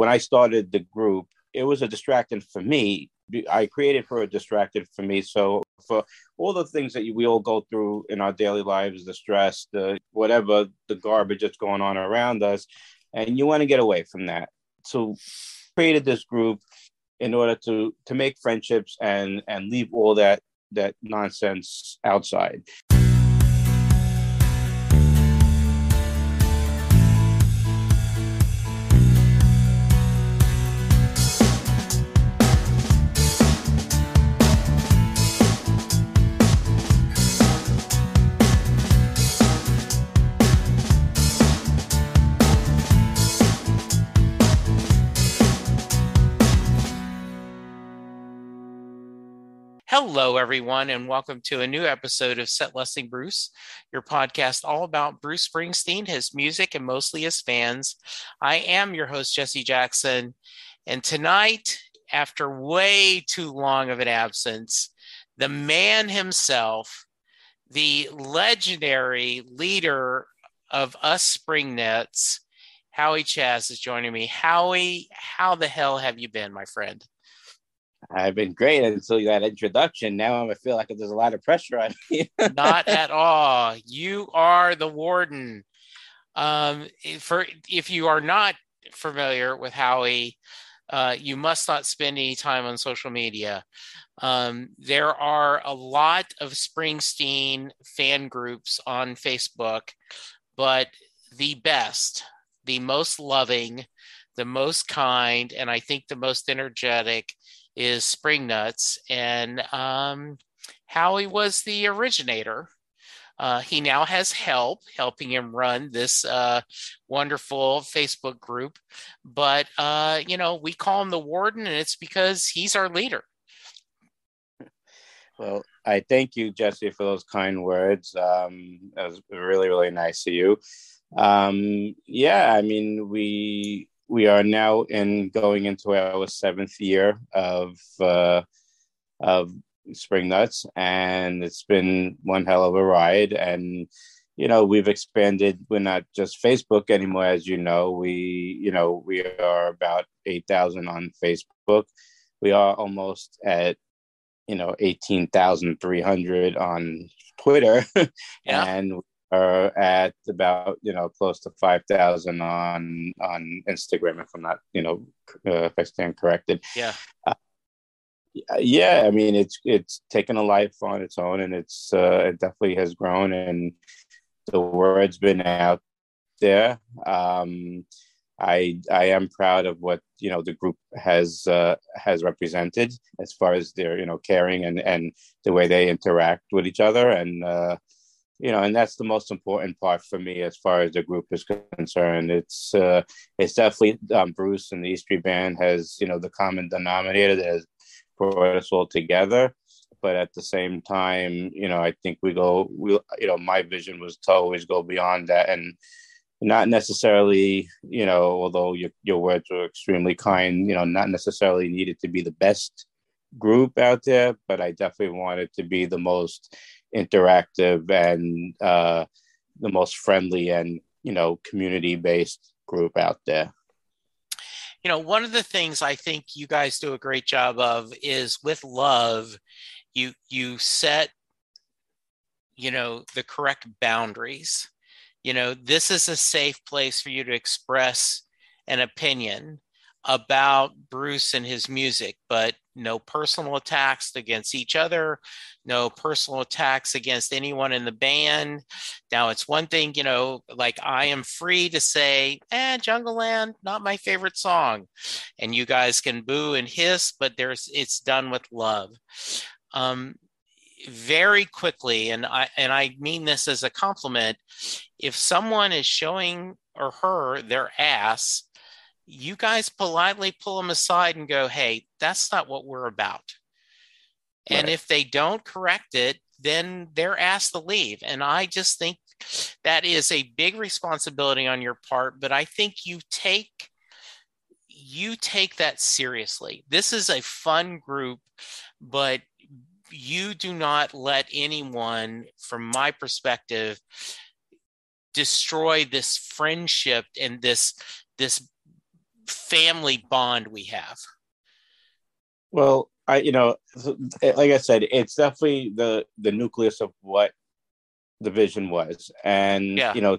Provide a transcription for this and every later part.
when I started the group, it was a distracting for me. I created for a distracted for me. So for all the things that we all go through in our daily lives, the stress, the whatever, the garbage that's going on around us, and you want to get away from that. So created this group in order to to make friendships and and leave all that that nonsense outside. Hello, everyone, and welcome to a new episode of Set Lessing Bruce, your podcast all about Bruce Springsteen, his music, and mostly his fans. I am your host, Jesse Jackson, and tonight, after way too long of an absence, the man himself, the legendary leader of us Spring Nuts, Howie Chaz, is joining me. Howie, how the hell have you been, my friend? I've been great until that introduction. Now I feel like there's a lot of pressure on me. Not at all. You are the warden. Um, for if you are not familiar with Howie, uh, you must not spend any time on social media. Um, there are a lot of Springsteen fan groups on Facebook, but the best, the most loving, the most kind, and I think the most energetic is spring nuts. and um, Howie was the originator. Uh, he now has help helping him run this uh, wonderful Facebook group, but uh, you know we call him the warden, and it's because he's our leader. Well, I thank you, Jesse, for those kind words. Um, that was really, really nice of you. Um, yeah, I mean, we we are now in going into our seventh year of uh, of spring nuts and it's been one hell of a ride. And you know we've expanded. We're not just facebook anymore as you know. We you know we are about 8000 on facebook. We are almost at you know 18300 on twitter. Yeah. and are at about you know close to five thousand on on Instagram if I'm not you know uh, if I stand corrected. Yeah. Uh, yeah, I mean it's it's taken a life on its own, and it's uh, it definitely has grown, and the word's been out there. Um, I I am proud of what you know the group has uh, has represented as far as their you know caring and and the way they interact with each other, and uh, you know, and that's the most important part for me as far as the group is concerned. It's uh, it's definitely um, Bruce and the E Street Band has you know the common denominator that has brought us all together. But at the same time, you know, I think we go. We you know, my vision was to always go beyond that and not necessarily, you know, although your your words were extremely kind, you know, not necessarily needed to be the best group out there, but I definitely wanted to be the most interactive and uh, the most friendly and you know community based group out there. You know one of the things i think you guys do a great job of is with love you you set you know the correct boundaries. You know this is a safe place for you to express an opinion about Bruce and his music, but no personal attacks against each other, no personal attacks against anyone in the band. Now, it's one thing, you know, like I am free to say, eh, Jungleland, not my favorite song. And you guys can boo and hiss, but there's it's done with love. Um, very quickly, and I and I mean this as a compliment, if someone is showing or her their ass you guys politely pull them aside and go, hey, that's not what we're about. Right. And if they don't correct it, then they're asked to leave. And I just think that is a big responsibility on your part, but I think you take you take that seriously. This is a fun group, but you do not let anyone, from my perspective, destroy this friendship and this this family bond we have? Well, I you know, eh, like I said, it's definitely the the nucleus of what the vision was, and yeah. you know,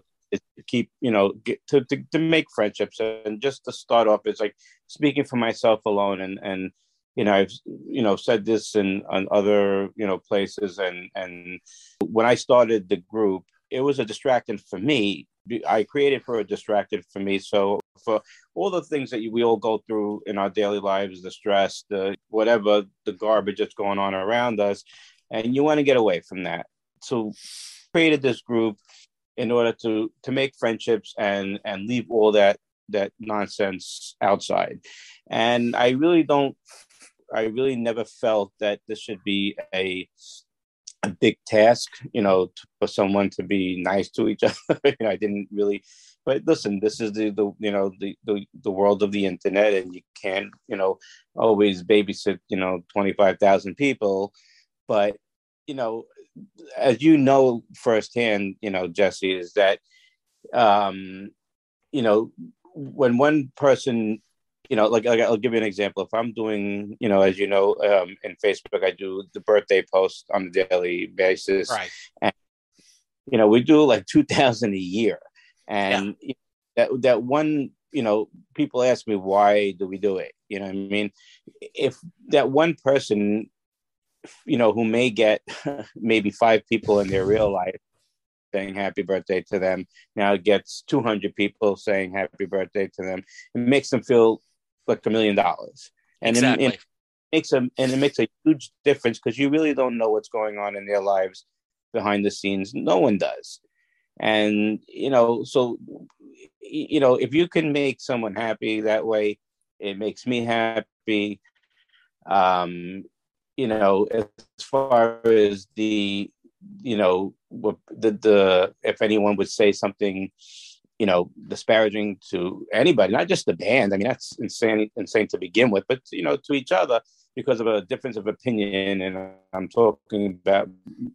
keep you know get to, to to make friendships and just to start off it's like speaking for myself alone and and you know i've you know said this in on other you know places and and when i started the group it was a distracting for me i created for a distracted for me. So for all the things that we all go through in our daily lives the stress the whatever the garbage that's going on around us and you want to get away from that. So created this group in order to to make friendships and and leave all that that nonsense outside. And i really don't i really never felt that this should be a a big task you know for someone to be nice to each other. You know, i didn't really but listen this is the, the you know the, the the world of the internet and you can't you know always babysit you know 25,000 people. But you know as you know firsthand, you know, Jesse, is that, um, you know, when one person, you know, like, like I'll give you an example. If I'm doing, you know, as you know, um, in Facebook, I do the birthday post on a daily basis, right? And you know, we do like two thousand a year, and yeah. that that one you know, people ask me why do we do it? You know, I mean, if that one person you know, who may get maybe five people in their real life saying happy birthday to them, now gets 200 people saying happy birthday to them. It makes them feel like a million dollars. And exactly. it, it makes a and it makes a huge difference because you really don't know what's going on in their lives behind the scenes. No one does. And, you know, so, you know, if you can make someone happy that way, it makes me happy. Um, you know, as far as the, you know, the the if anyone would say something, you know, disparaging to anybody, not just the band. I mean, that's insane, insane to begin with, but you know, to each other because of a difference of opinion. And I'm talking about,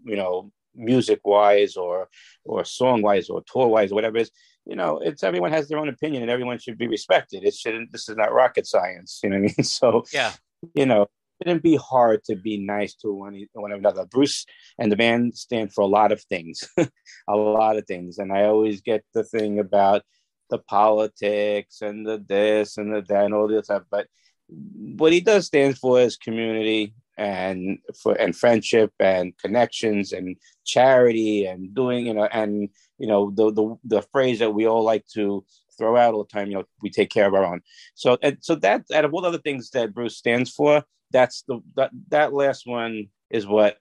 you know, music wise or or song wise or tour wise or whatever it is you know it's everyone has their own opinion and everyone should be respected it shouldn't this is not rocket science you know what i mean so yeah you know shouldn't be hard to be nice to one, one another. Bruce and the band stand for a lot of things, a lot of things. And I always get the thing about the politics and the this and the that and all this stuff. But what he does stand for is community and for and friendship and connections and charity and doing you know and you know the the, the phrase that we all like to throw out all the time you know we take care of our own so and so that out of all the other things that bruce stands for that's the that, that last one is what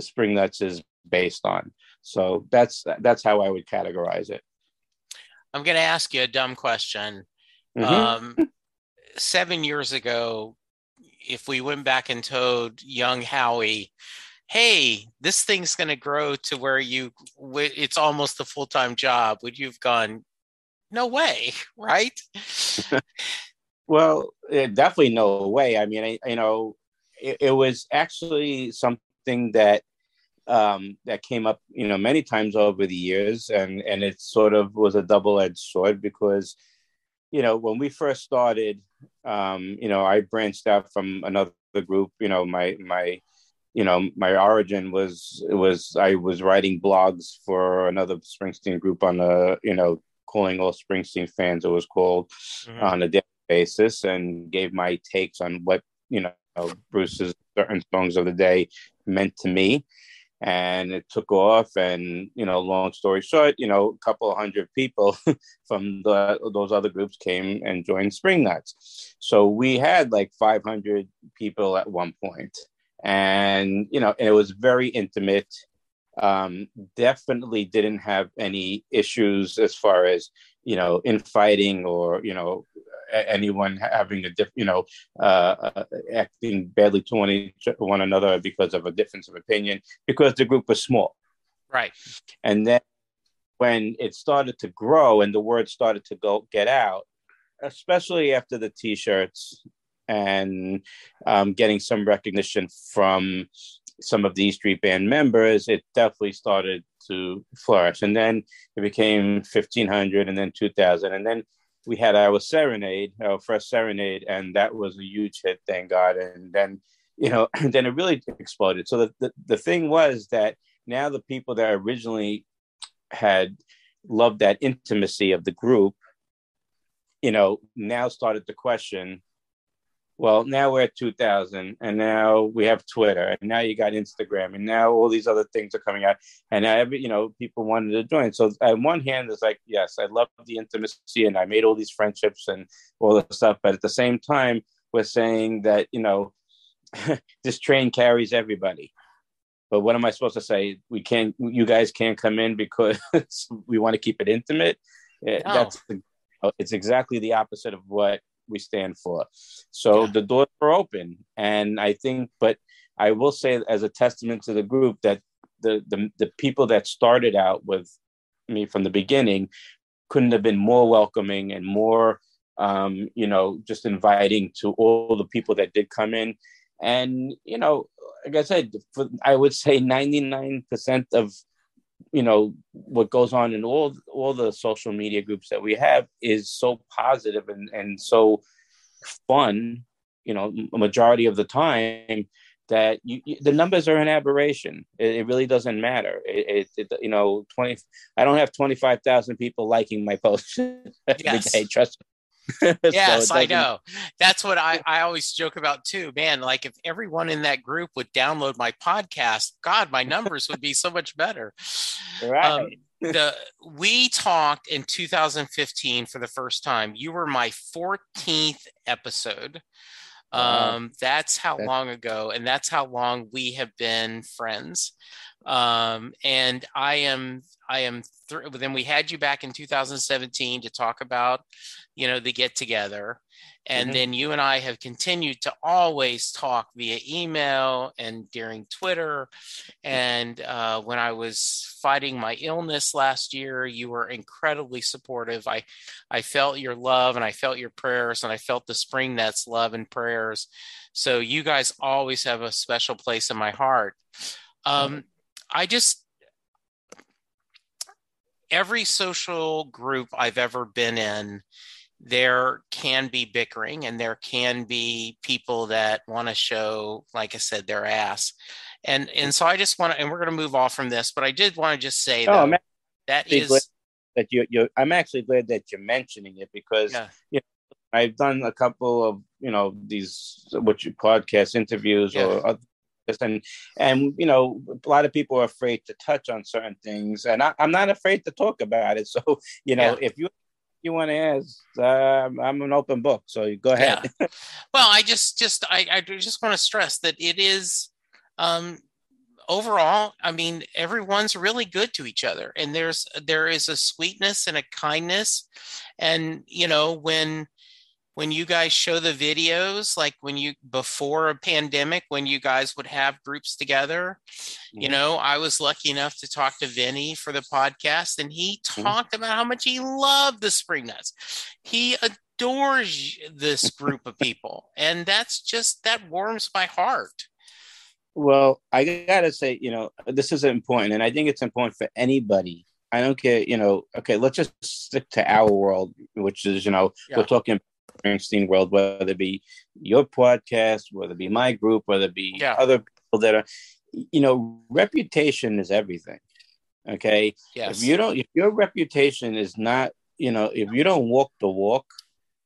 spring nuts is based on. So that's that's how i would categorize it. I'm going to ask you a dumb question. Mm-hmm. um, seven years ago if we went back and told young howie hey this thing's going to grow to where you it's almost a full-time job. Would you've gone no way right Well, definitely no way. I mean, I, you know, it, it was actually something that um, that came up, you know, many times over the years, and and it sort of was a double edged sword because, you know, when we first started, um, you know, I branched out from another group. You know, my my you know my origin was was I was writing blogs for another Springsteen group on a you know calling all Springsteen fans it was called mm-hmm. on daily basis and gave my takes on what you know Bruce's certain songs of the day meant to me. And it took off, and you know, long story short, you know, a couple hundred people from the, those other groups came and joined Spring Nuts. So we had like 500 people at one point, and you know, and it was very intimate um, definitely didn't have any issues as far as you know infighting or you know anyone having a diff, you know uh, uh, acting badly to one, each, one another because of a difference of opinion because the group was small right and then when it started to grow and the word started to go get out especially after the t-shirts and um, getting some recognition from some of the E Street Band members, it definitely started to flourish. And then it became 1500 and then 2000. And then we had our serenade, our first serenade, and that was a huge hit, thank God. And then, you know, then it really exploded. So the, the, the thing was that now the people that originally had loved that intimacy of the group, you know, now started to question, well, now we're at 2000 and now we have Twitter and now you got Instagram and now all these other things are coming out and now every, you know, people wanted to join. So uh, on one hand, it's like, yes, I love the intimacy and I made all these friendships and all the stuff. But at the same time, we're saying that, you know, this train carries everybody. But what am I supposed to say? We can't, you guys can't come in because we want to keep it intimate. Eh, no. That's, it's exactly the opposite of what we stand for. So yeah. the doors are open, and I think, but I will say as a testament to the group that the the, the people that started out with me from the beginning couldn't have been more welcoming and more um, you know just inviting to all the people that did come in and you know like i said for, i would say 99% of you know what goes on in all all the social media groups that we have is so positive and and so fun you know a majority of the time that you, you, the numbers are an aberration. It, it really doesn't matter. It, it, you know 20 i don't have 25,000 people liking my post every yes. day trust me yes, so I know. That's what I, I always joke about too. Man, like if everyone in that group would download my podcast, God, my numbers would be so much better. Right. Um, the we talked in 2015 for the first time. You were my 14th episode. Um, that's how that's- long ago, and that's how long we have been friends. Um, and I am I am th- then we had you back in 2017 to talk about you know the get together and mm-hmm. then you and I have continued to always talk via email and during Twitter. And uh, when I was fighting my illness last year, you were incredibly supportive. I, I felt your love and I felt your prayers and I felt the Spring Nuts' love and prayers. So you guys always have a special place in my heart. Um, I just, every social group I've ever been in, there can be bickering and there can be people that want to show, like I said, their ass. And and so I just want to, and we're going to move off from this, but I did want to just say oh, though, that is that you you I'm actually glad that you're mentioning it because yeah. you know, I've done a couple of you know these what you podcast interviews yeah. or other and and you know a lot of people are afraid to touch on certain things and I, am not afraid to talk about it so you know yeah. if you you want to ask uh, i'm an open book so go ahead yeah. well i just just I, I just want to stress that it is um overall i mean everyone's really good to each other and there's there is a sweetness and a kindness and you know when when you guys show the videos like when you before a pandemic when you guys would have groups together you know i was lucky enough to talk to vinny for the podcast and he mm-hmm. talked about how much he loved the spring nuts he adores this group of people and that's just that warms my heart well i gotta say you know this is important and i think it's important for anybody I don't care, you know. Okay, let's just stick to our world, which is, you know, yeah. we're talking Springsteen world, whether it be your podcast, whether it be my group, whether it be yeah. other people that are, you know, reputation is everything. Okay. Yes. If you don't, if your reputation is not, you know, if you don't walk the walk,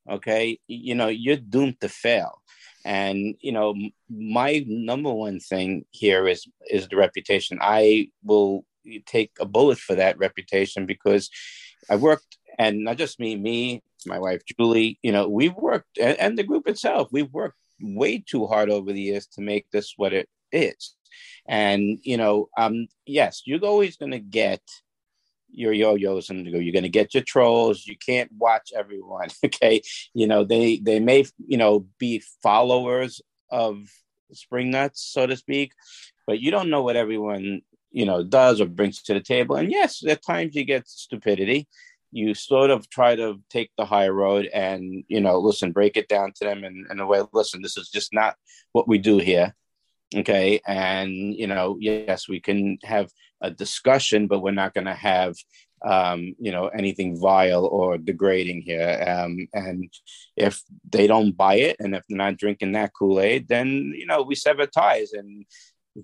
okay, you know, you're doomed to fail. And you know, my number one thing here is is the reputation. I will take a bullet for that reputation because I worked, and not just me, me, my wife Julie, you know, we've worked, and, and the group itself, we've worked way too hard over the years to make this what it is. And you know, um, yes, you're always going to get your yo-yos and you're going to get your trolls. You can't watch everyone. Okay, you know they they may you know be followers of spring nuts, so to speak, but you don't know what everyone you know does or brings to the table. And yes, at times you get stupidity you sort of try to take the high road and you know listen break it down to them in, in a way listen this is just not what we do here okay and you know yes we can have a discussion but we're not going to have um, you know, anything vile or degrading here. Um, and if they don't buy it, and if they're not drinking that Kool Aid, then you know we sever ties. And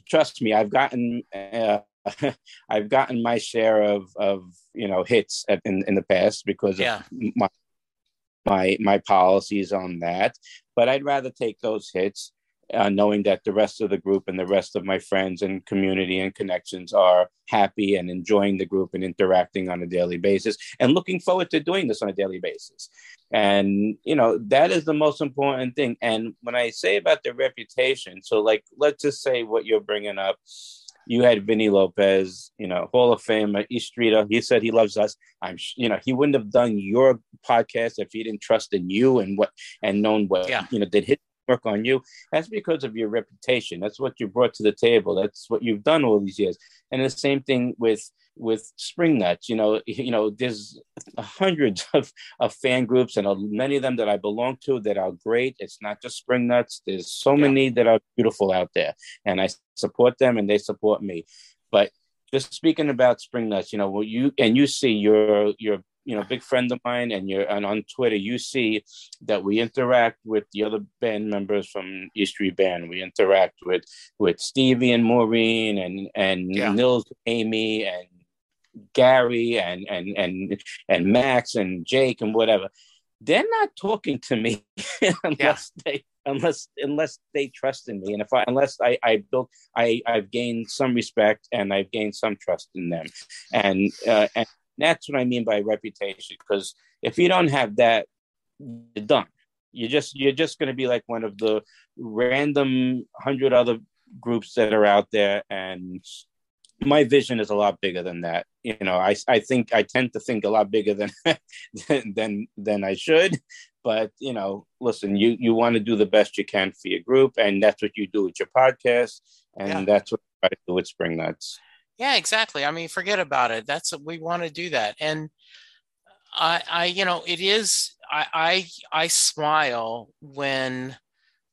trust me, I've gotten. Uh, I've gotten my share of, of you know hits in, in the past because yeah. of my my my policies on that. But I'd rather take those hits uh, knowing that the rest of the group and the rest of my friends and community and connections are happy and enjoying the group and interacting on a daily basis and looking forward to doing this on a daily basis. And, you know, that is the most important thing. And when I say about the reputation, so like, let's just say what you're bringing up. You had Vinny Lopez, you know, Hall of Fame, East Streeter. He said he loves us. I'm, you know, he wouldn't have done your podcast if he didn't trust in you and what and known what, yeah. you know, did his work on you. That's because of your reputation. That's what you brought to the table. That's what you've done all these years. And the same thing with with spring nuts you know you know there's hundreds of, of fan groups and many of them that i belong to that are great it's not just spring nuts there's so yeah. many that are beautiful out there and i support them and they support me but just speaking about spring nuts you know well you and you see your your you know big friend of mine and you're and on twitter you see that we interact with the other band members from east street band we interact with with stevie and maureen and and yeah. nils amy and gary and and and and max and jake and whatever they're not talking to me unless yeah. they unless unless they trust in me and if i unless i i built i i've gained some respect and i've gained some trust in them and uh, and that's what I mean by reputation. Because if you don't have that, you're done. You're just you're just going to be like one of the random hundred other groups that are out there, and my vision is a lot bigger than that. You know, I I think I tend to think a lot bigger than than than I should. But you know, listen, you you want to do the best you can for your group, and that's what you do with your podcast, and yeah. that's what I do with Spring Nuts. Yeah, exactly. I mean, forget about it. That's we want to do that. And I, I, you know, it is. I, I, I smile when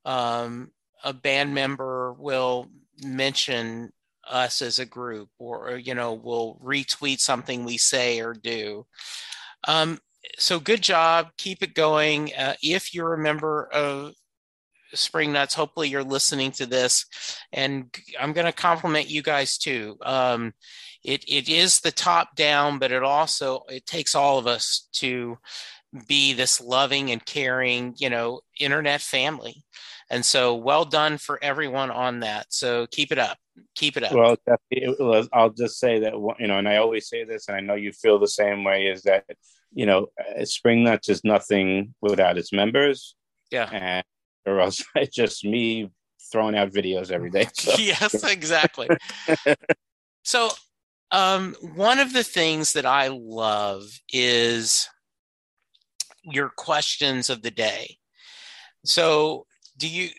um, a band member will mention us as a group, or you know, will retweet something we say or do. Um, so good job. Keep it going. Uh, if you're a member of spring nuts. Hopefully you're listening to this. And i'm going to compliment you guys too. Um, it, it is the top down but it also it takes all of us to be this loving and caring you know internet family. And so well done for everyone on that. So keep it up. Keep it up. Well i'll just say that you know and i always say this and i know you feel the same way is that you know uh, spring nuts is nothing without its members. Yeah. And or else it's just me throwing out videos every day. So. yes, exactly. so, um, one of the things that I love is your questions of the day. So, do you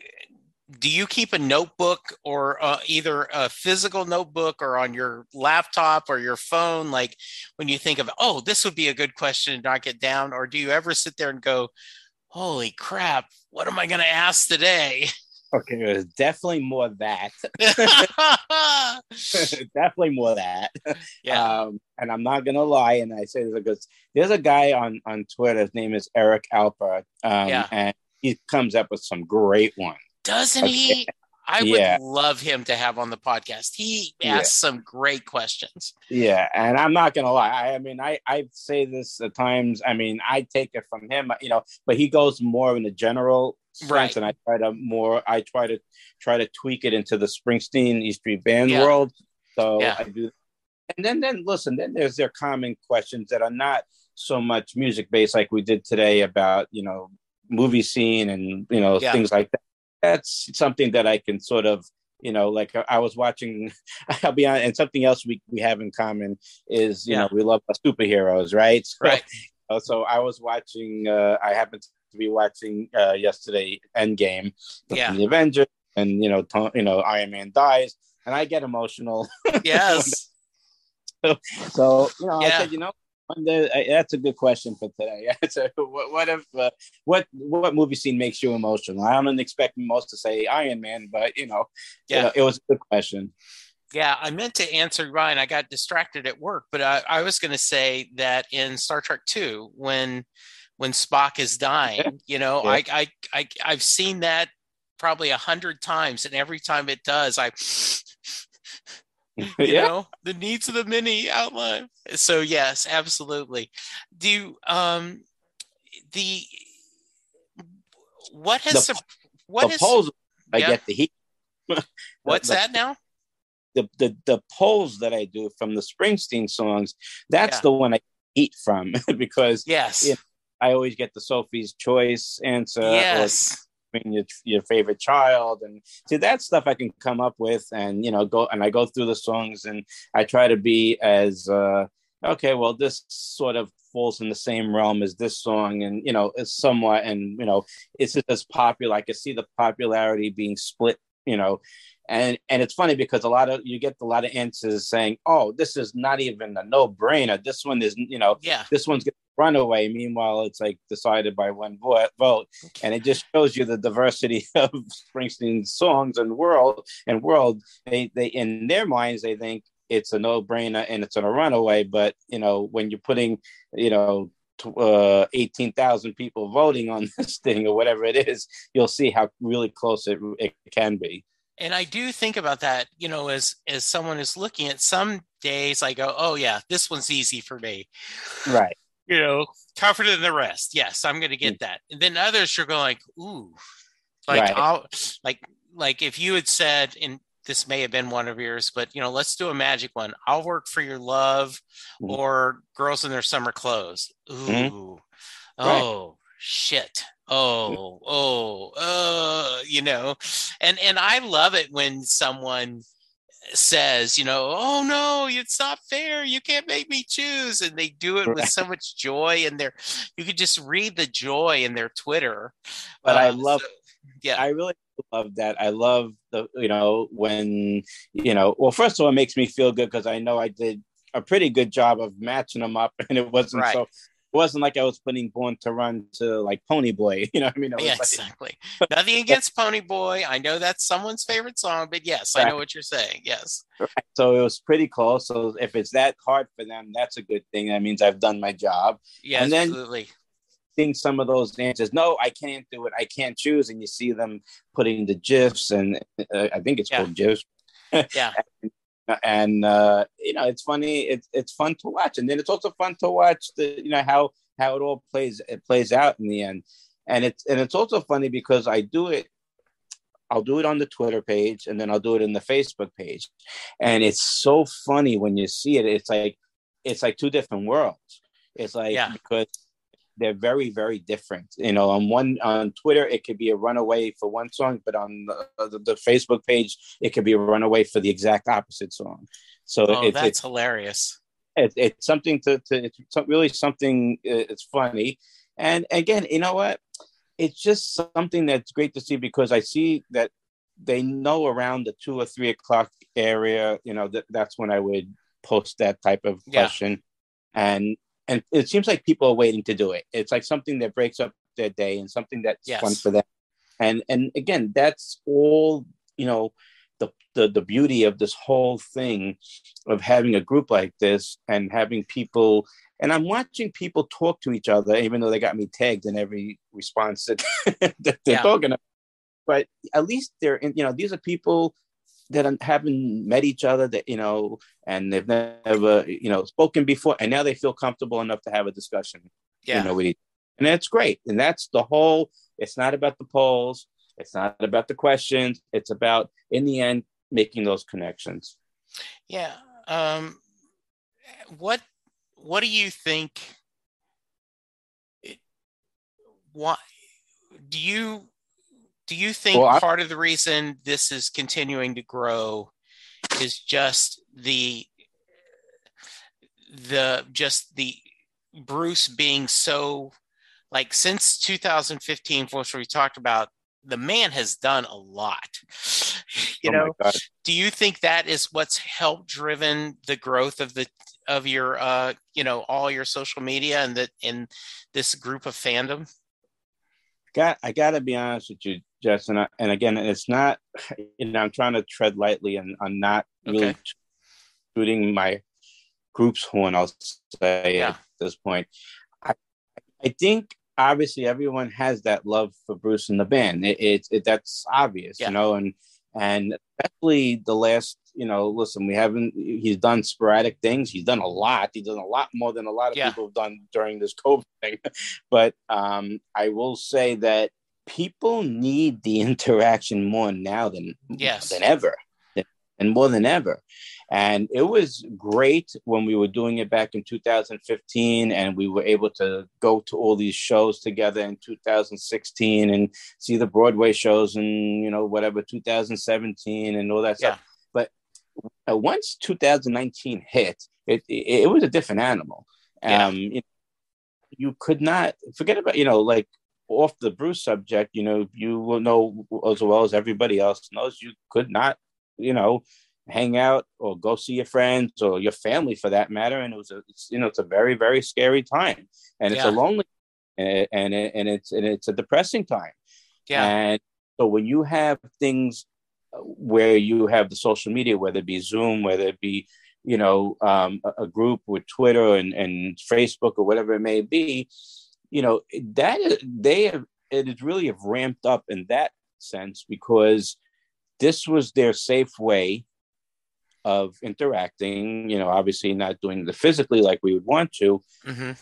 do you keep a notebook or uh, either a physical notebook or on your laptop or your phone like when you think of oh this would be a good question to knock it down or do you ever sit there and go holy crap, what am I going to ask today? Okay, it was definitely more that. definitely more that. Yeah. Um, and I'm not gonna lie, and I say this because there's a guy on on Twitter. His name is Eric Alper. Um, yeah. And he comes up with some great ones. Doesn't okay. he? I would love him to have on the podcast. He asks yeah. some great questions. Yeah, and I'm not gonna lie. I, I, mean, I I say this at times. I mean, I take it from him, you know, but he goes more in the general sense, right. and I try to more. I try to try to tweak it into the Springsteen East Street Band yeah. world. So I do. And then then listen. Then there's their common questions that are not so much music based, like we did today about you know movie scene and you know things like that that's something that I can sort of you know like i was watching i'll be on and something else we, we have in common is you yeah. know we love superheroes right? So, right. uh, so i was watching uh i happened to be watching uh yesterday endgame yeah. the avengers and you know t- you know iron man dies and i get emotional. Yes. So, so you know yeah. i said you know that's a good question for today. so what, what if uh, what what movie scene makes you emotional? I don't expect most to say Iron Man, but you know, yeah, you know, it was a good question. Yeah, I meant to answer Ryan. I got distracted at work, but I, I was going to say that in Star Trek Two, when when Spock is dying, you know, yeah. I, I I I've seen that probably a hundred times, and every time it does, I you yeah. know the needs of the many outline. So yes, absolutely. Do you, um the what has the, what the polls I yeah. get the heat. What's the, that now? The, the the polls that I do from the Springsteen songs, that's yeah. the one I eat from because yes, you know, I always get the Sophie's Choice answer. Yes. Your, your favorite child and see that stuff I can come up with and you know go and I go through the songs and I try to be as uh okay well this sort of falls in the same realm as this song and you know it's somewhat and you know it's just as popular? I can see the popularity being split you know and and it's funny because a lot of you get a lot of answers saying oh this is not even a no-brainer. This one is you know yeah. this one's gonna run away meanwhile it's like decided by one vote. And it just shows you the diversity of springsteen's songs and world and world. They they in their minds they think it's a no-brainer and it's a runaway. But you know when you're putting you know uh, 18,000 people voting on this thing or whatever it is you'll see how really close it, it can be. And i do think about that you know as as someone is looking at some days i go oh yeah this one's easy for me. Right you know tougher than the rest yes i'm gonna get mm. that and then others are going like ooh like right. i'll like like if you had said in this may have been one of yours, but you know, let's do a magic one. I'll work for your love mm-hmm. or girls in their summer clothes. Mm-hmm. Ooh. Mm-hmm. Oh right. shit. Oh, oh, uh, you know, and and I love it when someone says, you know, oh no, it's not fair. You can't make me choose. And they do it right. with so much joy and their you could just read the joy in their Twitter. But uh, I love so, yeah, I really love that. I love the you know when you know well first of all it makes me feel good because I know I did a pretty good job of matching them up and it wasn't right. so it wasn't like I was putting Born to Run to like Pony Boy, you know what I mean? yeah, like, exactly. Nothing against Pony Boy. I know that's someone's favorite song, but yes, right. I know what you're saying. Yes. So it was pretty close. So if it's that hard for them, that's a good thing. That means I've done my job. Yeah, and absolutely. Then, seeing some of those dances, No, I can't do it. I can't choose. And you see them putting the gifs, and uh, I think it's yeah. called gifs. yeah. And, uh, you know, it's funny. It's it's fun to watch, and then it's also fun to watch the you know how how it all plays it plays out in the end. And it's and it's also funny because I do it. I'll do it on the Twitter page, and then I'll do it in the Facebook page, and it's so funny when you see it. It's like it's like two different worlds. It's like yeah. because they're very very different. You know on one on twitter it could be a runaway for one song but on the, the, the facebook page it could be a runaway for the exact opposite song. So oh, that's it's, hilarious. It, it's something to, to it's really something uh, it's funny. And again you know what? It's just something that's great to see because i see that they know around the two or three o'clock area you know that, that's when i would post that type of question. Yeah. and and it seems like people are waiting to do it. It's like something that breaks up their day and something that's yes. fun for them. And and again, that's all you know. The, the the beauty of this whole thing of having a group like this and having people and I'm watching people talk to each other, even though they got me tagged in every response that, that they're yeah. talking about. But at least they're, in, you know, these are people that haven't met each other that you know and they've never you know spoken before and now they feel comfortable enough to have a discussion yeah. you know with each and that's great. And that's the whole it's not about the polls it's not about the questions it's about in the end making those connections. Yeah um what what do you think it, why do you do you think well, part of the reason this is continuing to grow is just the the just the Bruce being so like since 2015, which we talked about, the man has done a lot. You oh know, do you think that is what's helped driven the growth of the of your uh you know all your social media and that in this group of fandom? Got I gotta be honest with you, Jess, and I, and again, it's not. You know, I'm trying to tread lightly, and I'm not really Okay. shooting my group's horn. I'll say Yeah. at this point. I I think obviously everyone has that love for Bruce and the band. It, it, it that's obvious, Yeah. you know, and and especially the last, you know, listen, we haven't. He's done sporadic things. He's done a lot. He's done a lot more than a lot of Yeah. people have done during this COVID thing. but um, I will say that people need the interaction more now than Yes. than ever, and more than ever. And it was great when we were doing it back in 2015, and we were able to go to all these shows together in 2016 and see the Broadway shows and you know whatever 2017 and all that stuff. But uh, once 2019 hit, it, it it was a different animal. Yeah. Um, you, you could not forget about you know like off the Bruce subject. You know you will know as well as everybody else knows you could not you know hang out or go see your friends or your family for that matter and it was a it's, you know it's a very very scary time and it's Yeah. a lonely and and, it, and it's and it's a depressing time Yeah. and so when you have things where you have the social media whether it be zoom whether it be you know um, a, a group with twitter and, and facebook or whatever it may be you know that they have it is really have ramped up in that sense because this was their safe way of interacting you know obviously not doing the physically like we would want to hmm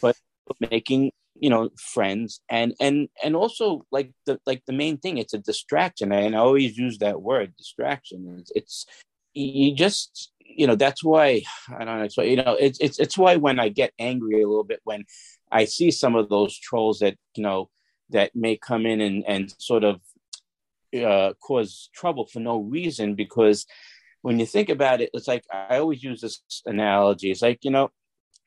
making you know friends and and and also like the like the main thing it's a distraction. And i always use that word distraction. It's, it's you just you know that's why i don't know so you know it's it's it's why when i get angry a little bit when i see some of those trolls that you know that may come in and and sort of uh cause trouble for no reason because when you think about it it's like i always use this analogy. It's like you know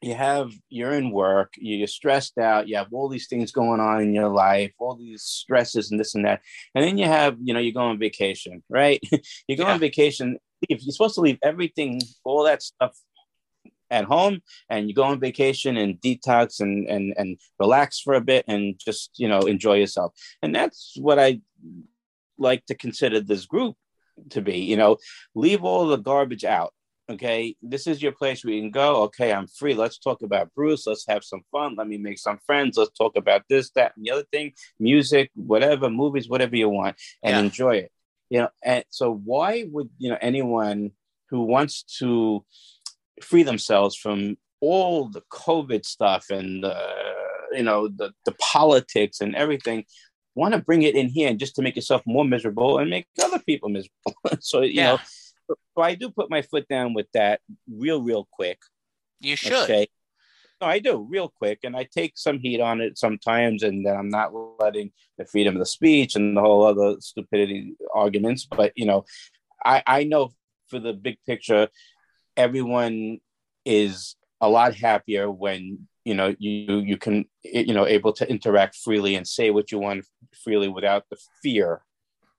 you have you're in work you're stressed out you have all these things going on in your life all these stresses and this and that. And then you have you know you go on vacation right? You go Yeah. on vacation you're supposed to leave everything all that stuff at home and you go on vacation and detox and and and relax for a bit and just you know enjoy yourself. And that's what i like to consider this group to be you know leave all the garbage out okay? This is your place where you can go. Okay i'm free. Let's talk about bruce. Let's have some fun. Let me make some friends. Let's talk about this that and the other thing music whatever movies whatever you want and Yeah. enjoy it. You know and so why would you know anyone who wants to free themselves from all the covid stuff and the you know the, the politics and everything want to bring it in here and just to make yourself more miserable and make other people miserable so you Yeah. know so I do put my foot down with that real, real quick. You should. Okay. No, I do real quick, and I take some heat on it sometimes, and then I'm not letting the freedom of the speech and the whole other stupidity arguments. But you know, I I know for the big picture, everyone is a lot happier when you know you you can you know able to interact freely and say what you want freely without the fear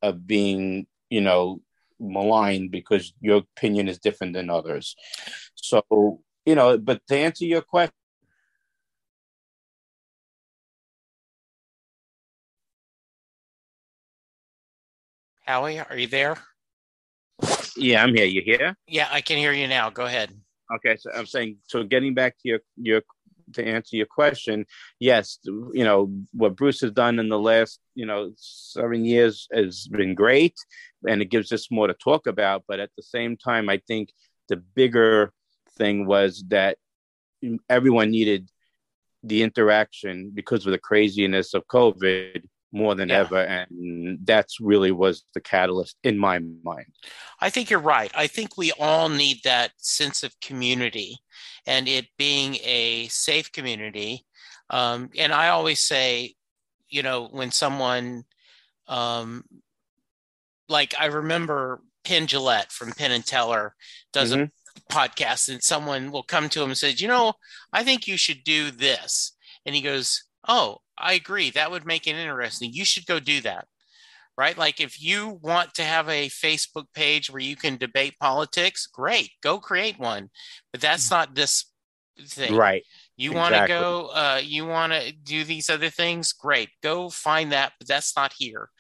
of being you know maligned because your opinion is different than others so you know but to answer your question Howie, are you there? Yeah i'm here you here Yeah, I can hear you now. Go ahead. okay so i'm saying so getting back to your your to answer your question yes you know what bruce has done in the last you know seven years has been great and it gives us more to talk about but at the same time i think the bigger thing was that everyone needed the interaction because of the craziness of covid more than Yeah. ever and that's really was the catalyst in my mind I think you're right. I think we all need that sense of community and it being a safe community. Um, and I always say, you know, when someone, um, like I remember Penn Jillette from Penn and Teller does Mhm. a podcast and someone will come to him and says, you know, I think you should do this. And he goes, oh, I agree. That would make it interesting. You should go do that right? Like if you want to have a Facebook page where you can debate politics, great, go create one. But that's not this thing. right You want to go, uh, you want to do these other things? Great. Go find that, but that's not here.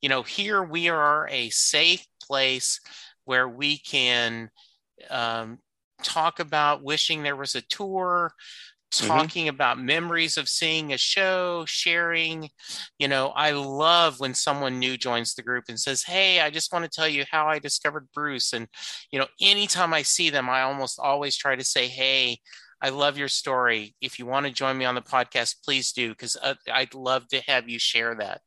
You know, here we are a safe place where we can um, talk about wishing there was a tour. Talking mm-hmm. about memories of seeing a show, sharing. You know, I love when someone new joins the group and says, Hey, I just want to tell you how I discovered Bruce. And, you know, anytime I see them, I almost always try to say, Hey, I love your story. If you want to join me on the podcast, please do, because uh, I'd love to have you share that.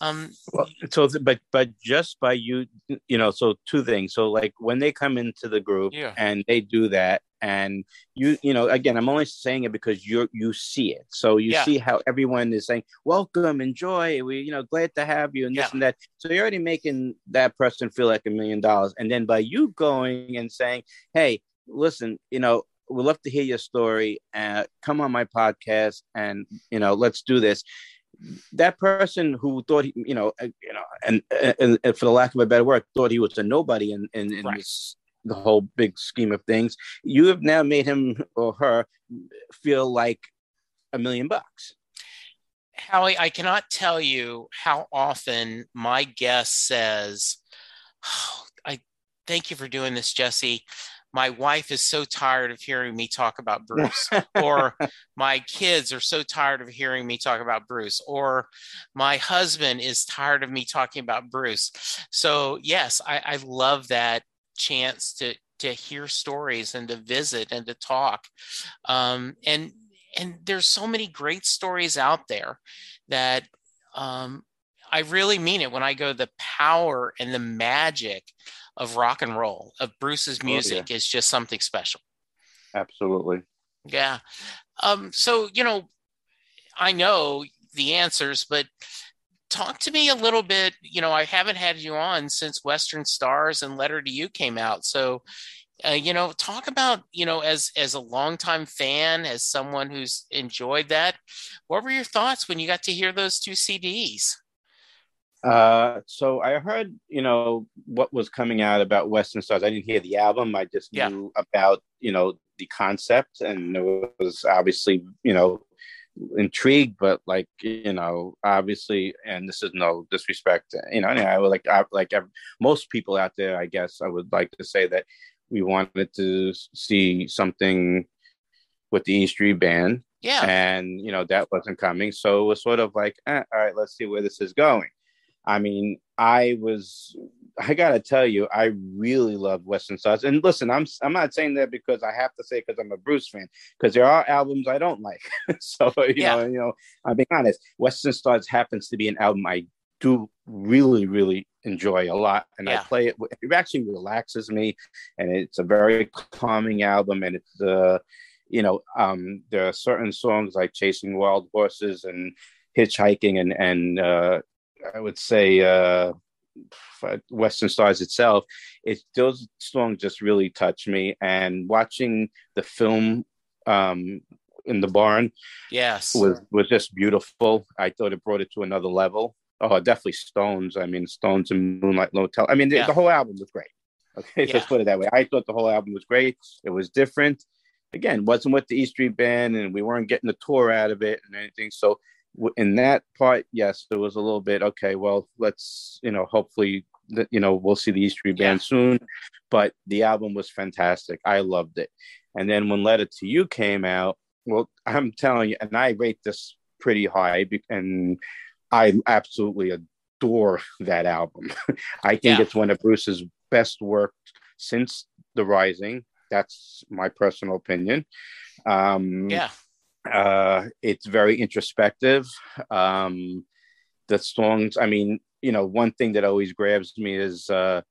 Um, well, so, but but just by you, you know, so two things. So, like when they come into the group yeah. and they do that, and you, you know, again, I'm only saying it because you you see it. So you yeah. see how everyone is saying, "Welcome, enjoy." We, you know, glad to have you, and this yeah. and that. So you're already making that person feel like a million dollars, and then by you going and saying, "Hey." Listen, you know, would love to hear your story. Uh, come on my podcast, and you know, let's do this. That person who thought he, you know, uh, you know, and, and, and, for the lack of a better word, thought he was a nobody in in, in right. this, the whole big scheme of things. You have now made him or her feel like a million bucks. Howie, I cannot tell you how often my guest says, oh, "I thank you for doing this, Jesse." My wife is so tired of hearing me talk about Bruce, or my kids are so tired of hearing me talk about Bruce, or my husband is tired of me talking about Bruce. So yes, I, I love that chance to to hear stories and to visit and to talk. Um, and and there's so many great stories out there that um, I really mean it when I go the power and the magic of rock and roll, of Bruce's music oh, yeah. is just something special. Absolutely. Yeah. Um, so, you know, I know the answers, but talk to me a little bit. You know, I haven't had you on since Western Stars and Letter to You came out. So, uh, you know, talk about, you know, as as a longtime fan, as someone who's enjoyed that, what were your thoughts when you got to hear those two CDs? Uh, so I heard, you know, what was coming out about Western Stars. I didn't hear the album. I just yeah. knew about, you know, the concept, and it was obviously, you know, intrigued, but like, you know, obviously, and this is no disrespect, you know, I would like, I, like most people out there, I guess, I would like to say that we wanted to see something with the E Street Band. Yeah. And, you know, that wasn't coming. So it was sort of like, eh, all right, let's see where this is going. I mean, I was I gotta tell you, I really love Western Stars. And listen, I'm I'm not saying that because I have to say because I'm a Bruce fan, because there are albums I don't like. so you yeah. know, you know, I'm being honest. Western Stars happens to be an album I do really, really enjoy a lot, and yeah. I play it. It actually relaxes me, and it's a very calming album, and it's uh, you know, um, there are certain songs like "Chasing Wild Horses" and hitchhiking and and uh, I would say uh, Western Stars itself, it those songs just really touched me. And watching the film um, in the barn, yes, was was just beautiful. I thought it brought it to another level. Oh, definitely Stones. I mean, Stones and Moonlight Motel. I mean, the, yeah. the whole album was great. Okay, yeah. let's put it that way. I thought the whole album was great. It was different. Again, wasn't with the E Street Band, and we weren't getting the tour out of it and anything. So in that part, yes, there was a little bit. Okay, well, let's you know, hopefully, you know, we'll see the East Street Band yeah. soon. But the album was fantastic. I loved it. And then when Letter to You came out, well, I'm telling you, and I rate this pretty high, and I absolutely adore that album. I think yeah. it's one of Bruce's best work since The Rising. That's my personal opinion. Um, yeah uh, it's very introspective. Um, the songs, I mean, you know, one thing that always grabs me is uh,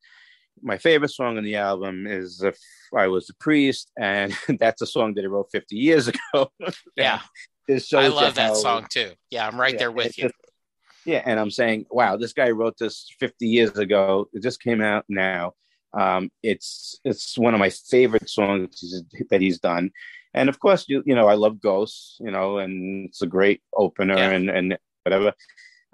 my favorite song on the album is "If I Was a Priest," and that's a song that he wrote 50 years ago. yeah, I love that how, song too. Yeah, I'm right yeah, there with you. Just, yeah, and I'm saying, wow, this guy wrote this 50 years ago. It just came out now. Um, it's it's one of my favorite songs that he's done and of course you you know i love ghosts you know and it's a great opener yeah. and and whatever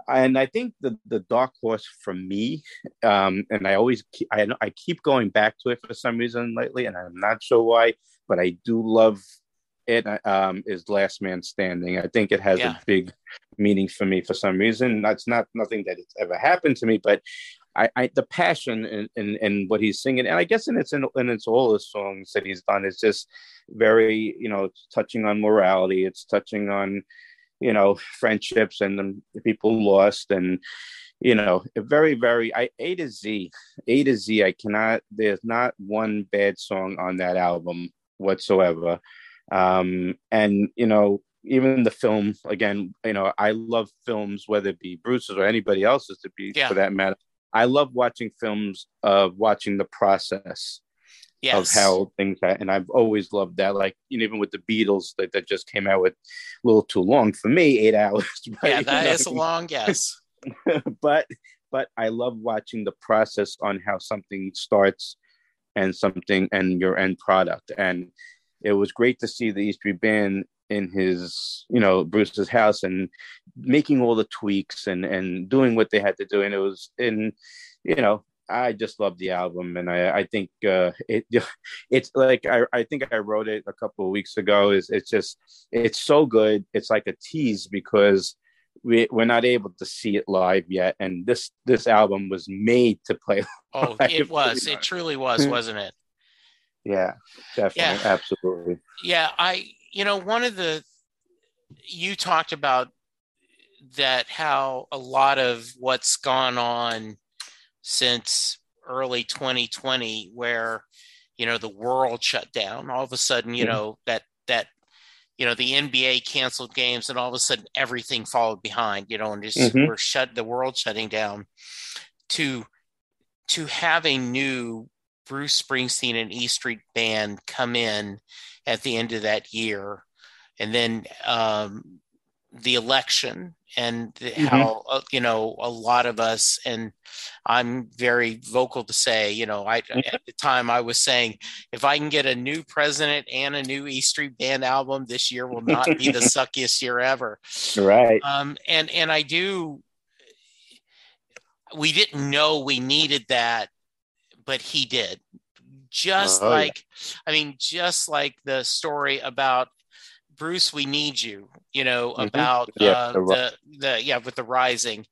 and i think the the dark horse for me um and i always keep, I, I keep going back to it for some reason lately and i'm not sure why but i do love it um, is Last Man Standing. I think it has yeah. a big meaning for me for some reason. That's not nothing that it's ever happened to me, but I, I the passion and in, in, in, what he's singing, and I guess in it's in, in it's all the songs that he's done is just very you know touching on morality. It's touching on you know friendships and the people lost and you know very very I A to Z A to Z. I cannot. There's not one bad song on that album whatsoever. Um, and you know even the film again you know i love films whether it be bruce's or anybody else's to be yeah. for that matter I love watching films of watching the process yes. of how things. And I've always loved that. Like, you know, even with the Beatles that, that just came out with a little too long for me, eight hours. But, yeah, that is know, a long guess. but but I love watching the process on how something starts and something and your end product. And it was great to see the East Street Band in his you know bruce's house and making all the tweaks and and doing what they had to do. And it was in you know i just love the album. And i i think uh it it's like i i think i wrote it a couple of weeks ago. Is it's just it's so good. It's like a tease because we, we're not able to see it live yet. And this this album was made to play oh live. it was. It truly was wasn't it? Yeah definitely. Yeah. absolutely. Yeah i you know, one of the, you talked about that how a lot of what's gone on since early 2020, where, you know, the world shut down, all of a sudden, you mm-hmm. know, that, that, you know, the NBA canceled games and all of a sudden everything followed behind, you know, and just mm-hmm. we're shut, the world shutting down to, to have a new Bruce Springsteen and E Street band come in at the end of that year, and then um, the election and mm-hmm. how uh, you know a lot of us and i'm very vocal to say you know i mm-hmm. at the time i was saying if i can get a new president and a new e street band album this year will not be the suckiest year ever right um and and i do we didn't know we needed that but he did just oh, like yeah. i mean just like the story about bruce we need you you know mm-hmm. about yeah, uh, the, the, yeah with the rising.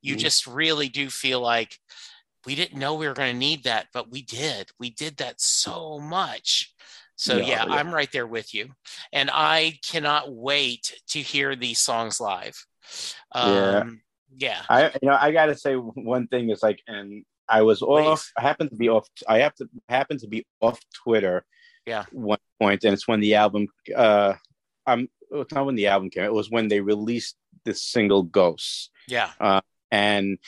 You mm-hmm. just really do feel like we didn't know we were going to need that but we did. We did that so much. So yeah, yeah, i'm right there with you. And i cannot wait to hear these songs live. Um, yeah yeah. I you know i gotta say one thing is like and I was off. I happened to be off. I have to happen to be off Twitter. Yeah. One point, and it's when the album. Uh, I'm. It's not when the album came. It was when they released the single "Ghosts." Yeah. Uh, and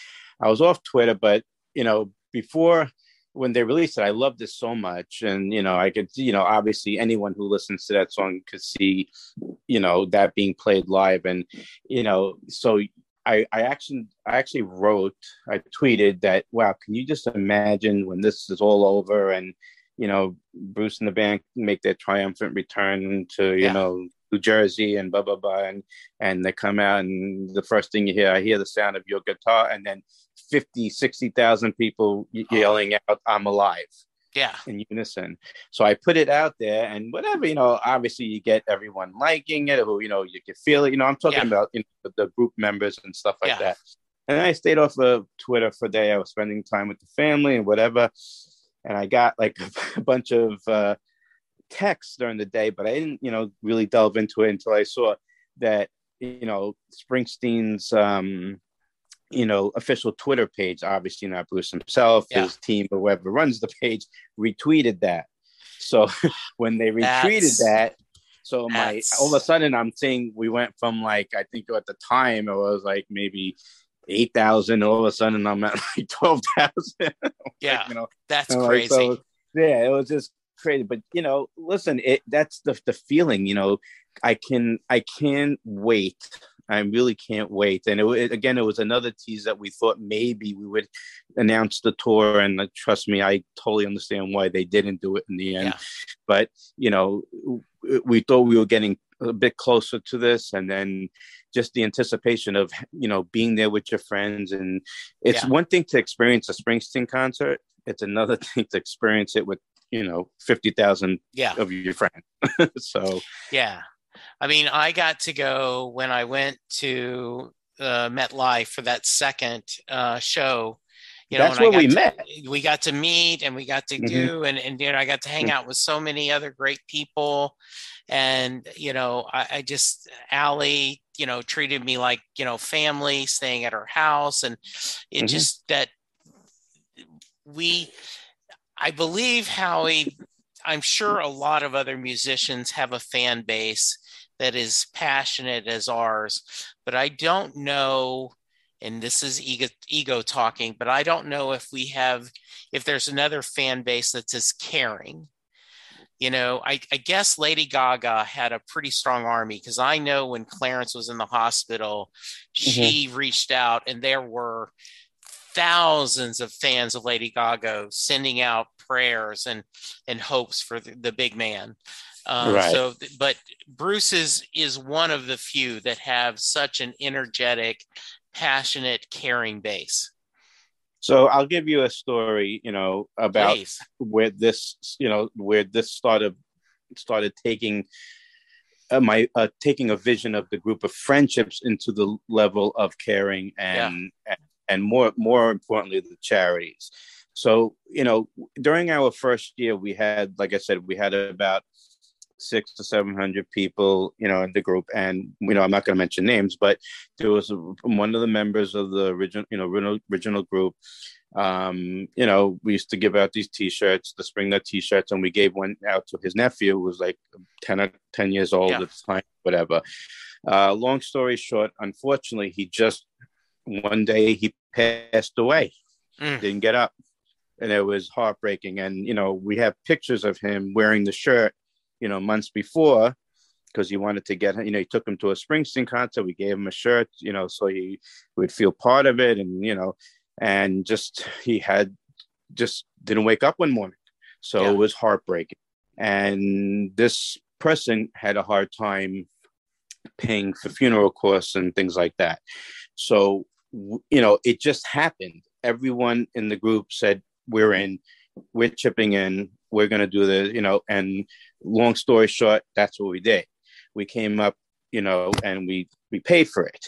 I was off Twitter, but you know, before when they released it, I loved it so much, and you know, I could, you know, obviously anyone who listens to that song could see, you know, that being played live, and you know, so I, I actually I actually wrote I tweeted that wow can you just imagine when this is all over and you know Bruce and the band make their triumphant return to you yeah. know New Jersey and blah blah blah and and they come out and the first thing you hear I hear the sound of your guitar and then 50 60,000 people oh. yelling out I'm alive yeah in unison so i put it out there and whatever you know obviously you get everyone liking it who you know you can feel it you know i'm talking yeah. about you know, the group members and stuff like yeah. that and i stayed off of twitter for a day i was spending time with the family and whatever and i got like a bunch of uh texts during the day but i didn't you know really delve into it until i saw that you know springsteen's um you know, official Twitter page, obviously not Bruce himself, yeah. his team or whoever runs the page, retweeted that. So when they retweeted that's, that, so my all of a sudden I'm seeing we went from like I think at the time it was like maybe eight thousand. All of a sudden I'm at like twelve thousand. yeah, you know, that's crazy. so, yeah, it was just crazy. But you know, listen, it that's the the feeling. You know, I can I can't wait I really can't wait. And it, it, again, it was another tease that we thought maybe we would announce the tour. And uh, trust me, I totally understand why they didn't do it in the end. Yeah. But you know, we thought we were getting a bit closer to this, and then just the anticipation of you know being there with your friends. And it's yeah. one thing to experience a Springsteen concert; it's another thing to experience it with you know, 50,000 yeah. of your friends. so, yeah. I mean, I got to go when I went to uh, MetLife for that second uh, show. You know, that's where we to, met. We got to meet and we got to mm-hmm. do, and, and, you know, I got to hang mm-hmm. out with so many other great people. And, you know, I, I just, Allie, you know, treated me like, you know, family, staying at her house. And it mm-hmm. just that we, I believe Howie, I'm sure a lot of other musicians have a fan base that is passionate as ours, but I don't know, and this is ego, ego talking, but I don't know if we have, if there's another fan base that's as caring. You know, I, I guess Lady Gaga had a pretty strong army because I know when Clarence was in the hospital, she mm-hmm. reached out and there were thousands of fans of Lady Gaga sending out prayers and and hopes for the, the big man. Um, right. So, but Bruce is is one of the few that have such an energetic, passionate, caring base. So I'll give you a story, you know, about Please. where this, you know, where this started started taking uh, my uh, taking a vision of the group of friendships into the level of caring and yeah. and, and more more importantly the charities. So you know, during our first year, we had, like I said, we had about six to seven hundred people, you know, in the group. And you know, I'm not going to mention names, but there was one of the members of the original, you know, original, original group. Um, you know, we used to give out these T-shirts, the spring nut T-shirts, and we gave one out to his nephew, who was like 10 or 10 years old yeah. at the time, whatever. Uh, long story short, unfortunately, he just one day he passed away, mm. didn't get up and it was heartbreaking. And you know, we have pictures of him wearing the shirt you know, months before because he wanted to get, you know, he took him to a Springsteen concert. We gave him a shirt, you know, so he would feel part of it. And, you know, and just, he had just didn't wake up one morning. So yeah. it was heartbreaking. And this person had a hard time paying for funeral costs and things like that. So, you know, it just happened. Everyone in the group said, We're in, we're chipping in, we're going to do the, you know, and long story short, that's what we did. We came up, you know, and we we paid for it.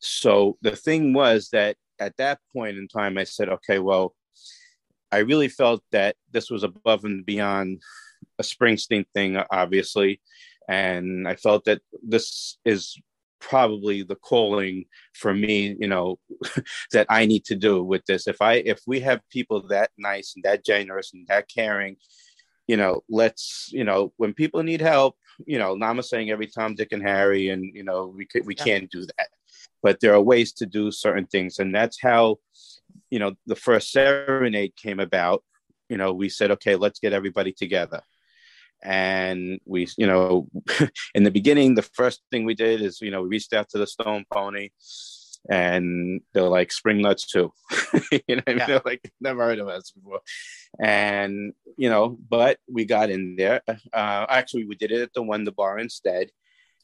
So the thing was that at that point in time, I said, okay, well, I really felt that this was above and beyond a Springsteen thing, obviously, and I felt that this is probably the calling for me you know that i need to do with this if i if we have people that nice and that generous and that caring you know, let's, you know, when people need help, you know, Nama saying every Tom, Dick, and Harry, and you know, we we yeah. can't do that, but there are ways to do certain things, and that's how, you know, the first serenade came about. You know, we said, okay, let's get everybody together, and we, you know, in the beginning, the first thing we did is, you know, we reached out to the Stone Pony and they're like spring nuts too. You know yeah. they're like never heard of us before. And you know but we got in there. Uh actually we did it at the the bar instead.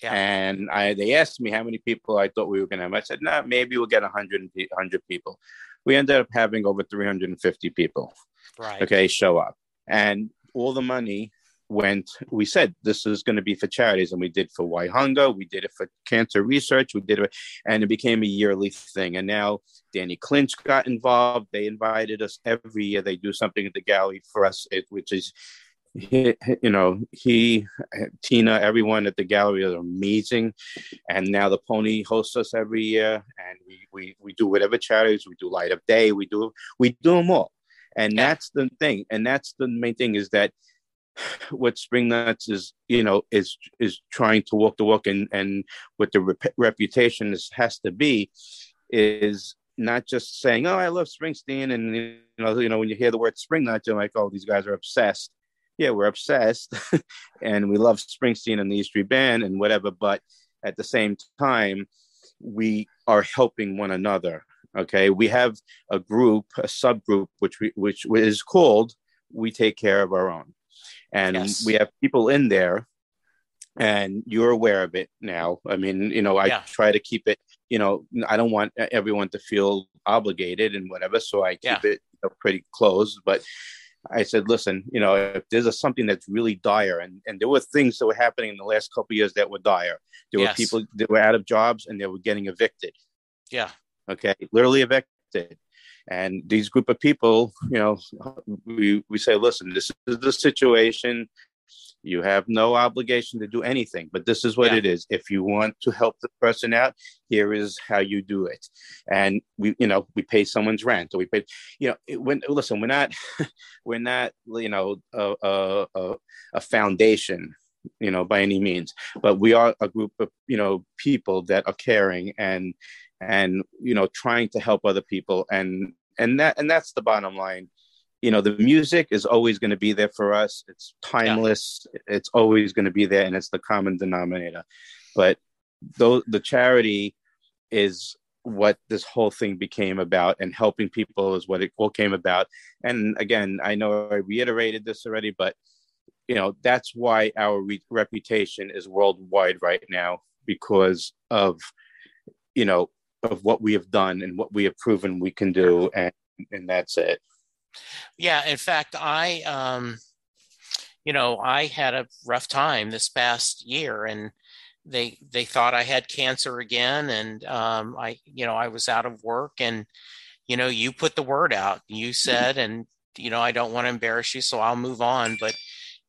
Yeah. and i they asked me how many people i thought we were going to have. I said no nah, maybe we'll get 100 100 people. We ended up having over 350 people right. okay show up. And all the money went we said this is going to be for charities and we did for WhyHunger we did it for cancer research we did it and it became a yearly thing. And now danny clinch got involved they invited us every year they do something at the gallery for us which is you know he tina everyone at the gallery are amazing. And now the pony hosts us every year and we we, we do whatever charities we do light of day we do we do them all. And yeah. that's the thing and that's the main thing is that what Spring Nuts is, you know, is is trying to walk the walk, and and what the rep- reputation is has to be, is not just saying, "Oh, I love Springsteen," and you know, you know, when you hear the word Spring Nuts, you're like, "Oh, these guys are obsessed." Yeah, we're obsessed, and we love Springsteen and the E Street Band and whatever. But at the same time, we are helping one another. Okay, we have a group, a subgroup, which we which is called "We Take Care of Our Own." And yes. we have people in there and you're aware of it now i mean you know i yeah. try to keep it you know i don't want everyone to feel obligated and whatever so i keep yeah. it you know, pretty close but I said, listen, you know, if there's a, something that's really dire, and, and there were things that were happening in the last couple years that were dire. There yes. were people that were out of jobs and they were getting evicted. Yeah. Okay. Literally evicted. And these group of people, you know, we, we say, listen, this is the situation. You have no obligation to do anything, but this is what yeah. it is. If you want to help the person out, here is how you do it. And we, you know, we pay someone's rent, or we pay, you know, when listen, we're not, we're not, you know, a, a, a foundation you know by any means but we are a group of you know people that are caring and and you know trying to help other people and and that and that's the bottom line. You know the music is always going to be there for us. It's timeless. Yeah. it's always going to be there and it's the common denominator. But though the charity is what this whole thing became about and helping people is what it all came about. And again i know i reiterated this already but you know that's why our re- reputation is worldwide right now because of you know of what we have done and what we have proven we can do and and that's it. Yeah in fact i um you know i had a rough time this past year and they they thought i had cancer again and um i you know i was out of work and you know you put the word out. You said and you know i don't want to embarrass you so i'll move on but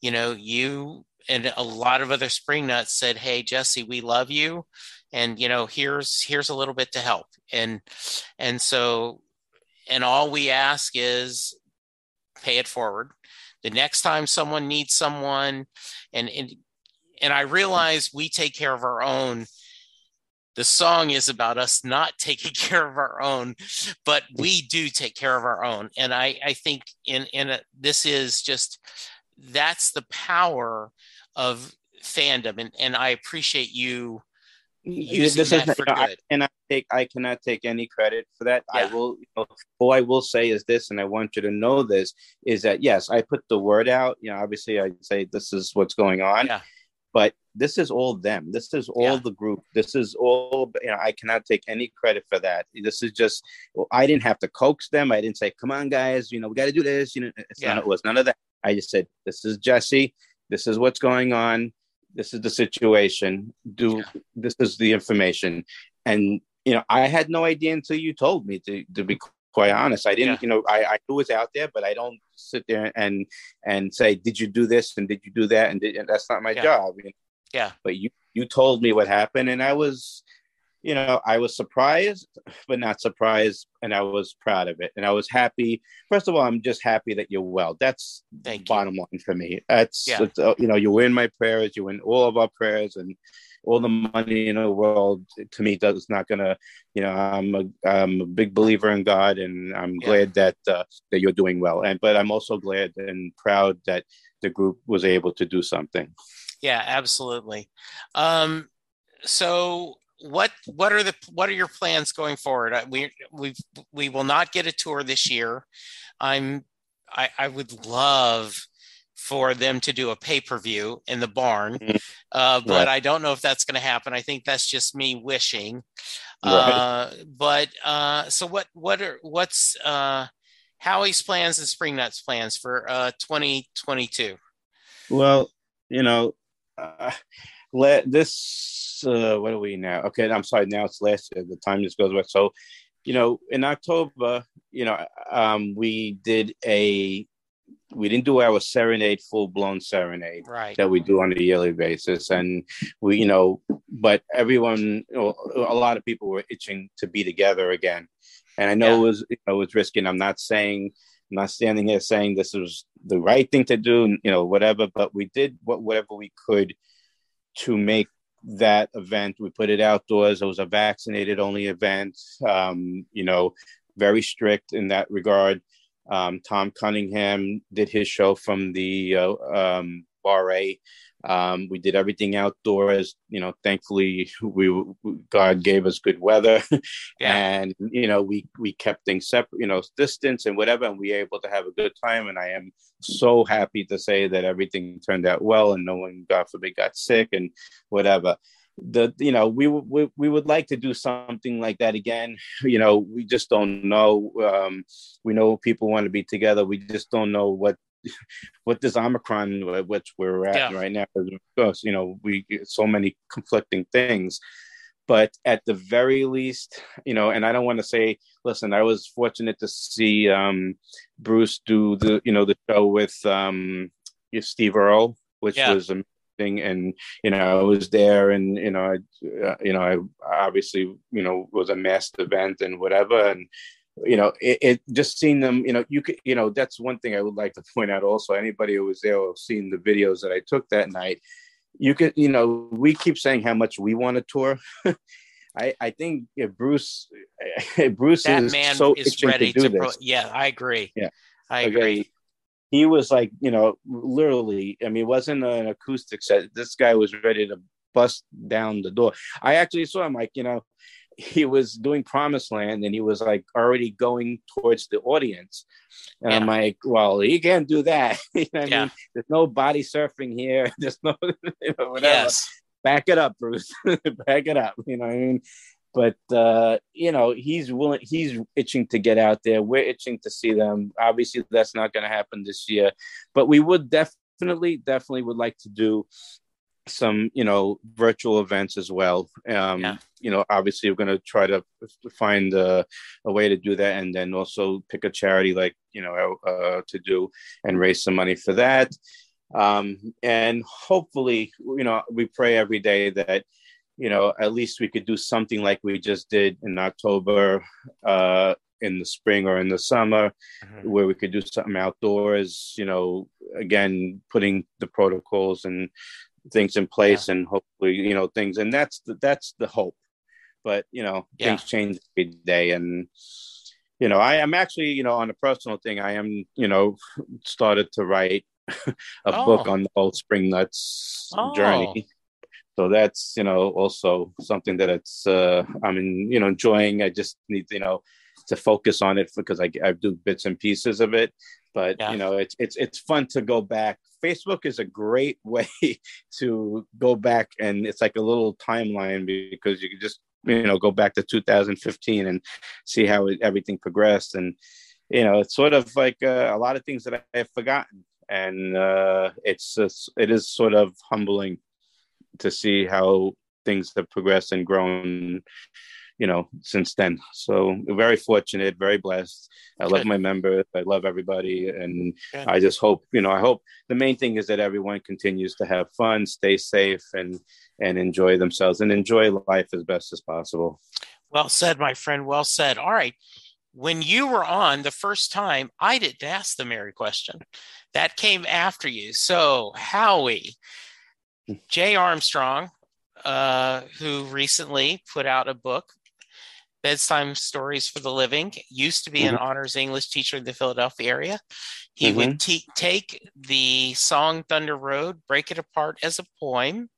you know you and a lot of other spring nuts said hey jesse we love you and you know here's here's a little bit to help. And and so and all we ask is pay it forward. The next time someone needs someone and and, and i realize we take care of our own. The song is about us not taking care of our own but we do take care of our own. And i i think in in a, this is just that's the power of fandom. And and i appreciate you using this is, you know. I cannot take I cannot take any credit for that. Yeah. I will you know, all I will say is this, and I want you to know this is that yes, I put the word out. You know, obviously I say this is what's going on. Yeah. But this is all them. This is all yeah. the group. This is all. You know, I cannot take any credit for that. This is just. Well, I didn't have to coax them. I didn't say, "Come on, guys. You know, we got to do this." You know, it's yeah. it was none of that. I just said, "This is Jesse. This is what's going on this is the situation. Do yeah. this is the information. And you know i had no idea until you told me to, to be quite honest. I didn't yeah. you know I, I knew it was out there but i don't sit there and and say did you do this? And did you do that? And, did, and that's not my yeah. job yeah. But you you told me what happened and i was you know, I was surprised, but not surprised, and I was proud of it, and I was happy. First of all, I'm just happy that you're well. That's Thank bottom you. line for me. That's yeah. uh, you know, you win my prayers, you win all of our prayers, and all the money in the world to me does not gonna. You know, I'm a I'm a big believer in God, and I'm yeah. glad that uh, that you're doing well, and but I'm also glad and proud that the group was able to do something. Yeah, absolutely. Um, so what what are the what are your plans going forward? We we we will not get a tour this year. I'm I, I would love for them to do a pay per view in the barn, mm-hmm. uh, but right. I don't know if that's going to happen. I think that's just me wishing. Right. Uh, but uh, so what what are what's uh, Howie's plans and Spring Nuts plans for uh, 2022? Well, you know, uh, let this uh, what are we now? Okay, I'm sorry. Now it's last year. The time just goes by. So, you know, in October, you know, um, we did a we didn't do our serenade full blown serenade right. that we do on a yearly basis, and we, you know, but everyone, a lot of people were itching to be together again, and I know yeah. it was, you know, it was risky. And I'm not saying. I'm not standing here saying this was the right thing to do, you know, whatever, but we did what, whatever we could to make that event. We put it outdoors. It was a vaccinated only event. Um, you know, very strict in that regard. Um, Tom Cunningham did his show from the uh, um, Bar A. Um, we did everything outdoors. You know, thankfully, we God gave us good weather, yeah. and you know, we we kept things separate. You know, distance and whatever, and we were able to have a good time. And I am so happy to say that everything turned out well, and no one, God forbid, got sick and whatever. the you know we, we we would like to do something like that again you know we just don't know um we know people want to be together we just don't know what what this omicron which we're at yeah. right now because you know we get so many conflicting things but at the very least you know and i don't want to say listen i was fortunate to see um bruce do the you know the show with um steve earle which yeah. was amazing and you know i was there and you know i uh, you know i obviously you know was a masked event and whatever and you know it, it, just seeing them you know you could you know that's one thing i would like to point out also anybody who was there or seen the videos that i took that night you could you know we keep saying how much we want to tour. I, I think if Bruce Bruce that is man so is ready to, to pro- yeah I agree. Yeah. I okay. agree. he was like you know literally I mean it wasn't an acoustic set. This guy was ready to bust down the door. I actually saw him like you know he was doing Promised Land and he was like already going towards the audience. And yeah. I'm like, well, he can't do that. you know yeah. I mean? There's no body surfing here. There's no you know, whatever. Yes. Back it up, Bruce. Back it up. You know what I mean? But uh, you know, he's willing he's itching to get out there. We're itching to see them. Obviously, that's not gonna happen this year. But we would definitely, definitely would like to do some you know virtual events as well um yeah. You know obviously we're going to try to find a, a, way to do that and then also pick a charity like you know uh, to do and raise some money for that um and hopefully you know we pray every day that you know at least we could do something like we just did in october uh in the spring or in the summer mm-hmm. where we could do something outdoors you know again putting the protocols and things in place yeah. and hopefully you know things and that's the, that's the hope but you know yeah. things change every day and you know i am actually you know on a personal thing i am you know started to write a oh. book on the whole spring nuts oh. journey so that's you know also something that it's uh i mean you know enjoying i just need you know to focus on it because I, I do bits and pieces of it but yeah. you know it's it's it's fun to go back Facebook is a great way to go back and it's like a little timeline because you can just you know go back to 2015 and see how everything progressed. And you know it's sort of like uh, a lot of things that I have forgotten. And uh, it's just, it is sort of humbling to see how things have progressed and grown you know, since then. So very fortunate, very blessed. I love my members. I love everybody. And Good. I just hope, you know, I hope the main thing is that everyone continues to have fun, stay safe and and enjoy themselves and enjoy life as best as possible. Well said, my friend. Well said. All right. When you were on the first time, I didn't ask the Mary question. That came after you. So, Howie, Jay Armstrong, uh, who recently put out a book bedtime stories for the living used to be mm-hmm. an honors english teacher in the philadelphia area he mm-hmm. would te- take the song thunder road break it apart as a poem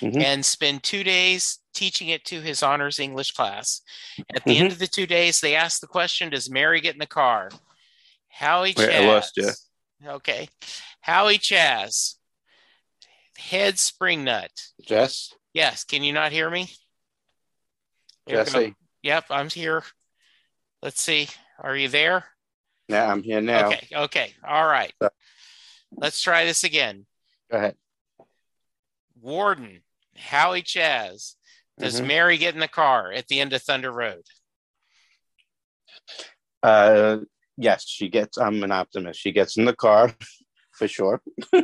mm-hmm. and spend two days teaching it to his honors english class at the end mm-hmm. of the two days they asked the question does mary get in the car howie Wait, chaz, I lost you. okay howie chaz head spring nut jess yes can you not hear me Jesse. Yep, I'm here. Let's see. Are you there? Yeah, I'm here now. Okay. Okay. All right. Let's try this again. Go ahead. Warden, Howie Chaz. Does mm-hmm. Mary get in the car at the end of Thunder Road? Uh, yes, she gets. I'm an optimist. She gets in the car for sure.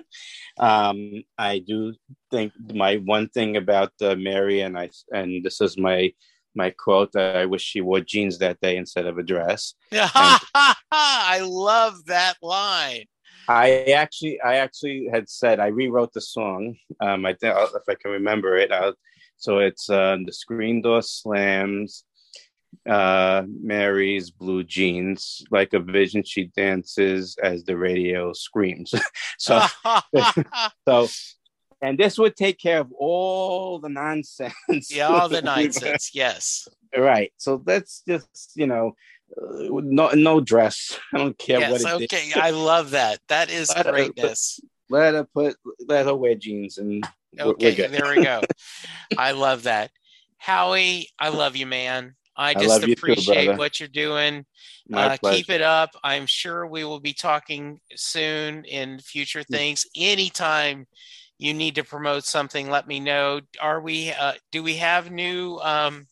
um, I do think my one thing about uh, Mary, and I, and this is my my quote that I wish she wore jeans that day instead of a dress. I love that line. I actually, I actually had said I rewrote the song. Um, I think if I can remember it. I'll, so it's uh, the screen door slams. Uh, Mary's blue jeans, like a vision, she dances as the radio screams. so, so and this would take care of all the nonsense. Yeah, all the nonsense. yes. Right. So that's just you know, uh, no no dress. I don't care what it is. yes, what. okay, I love that. That is uh, greatness. let her put let her wear jeans and okay there we go i love that howie i love you man i just I appreciate too, what you're doing uh, keep it up i'm sure we will be talking soon in future things anytime you need to promote something let me know. Are we uh, do we have new um,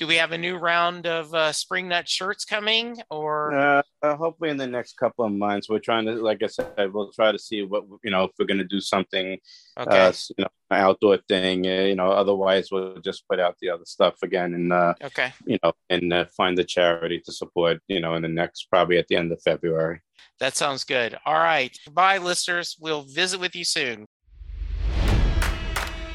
do we have a new round of uh, spring nut shirts coming or? Uh, uh, hopefully in the next couple of months. We're trying to like i said we'll try to see what you know if we're going to do something okay. uh, you know outdoor thing uh, you know otherwise we'll just put out the other stuff again and uh, okay. you know and uh, find the charity to support you know in the next probably at the end of february. That sounds good. All right. Bye listeners. We'll visit with you soon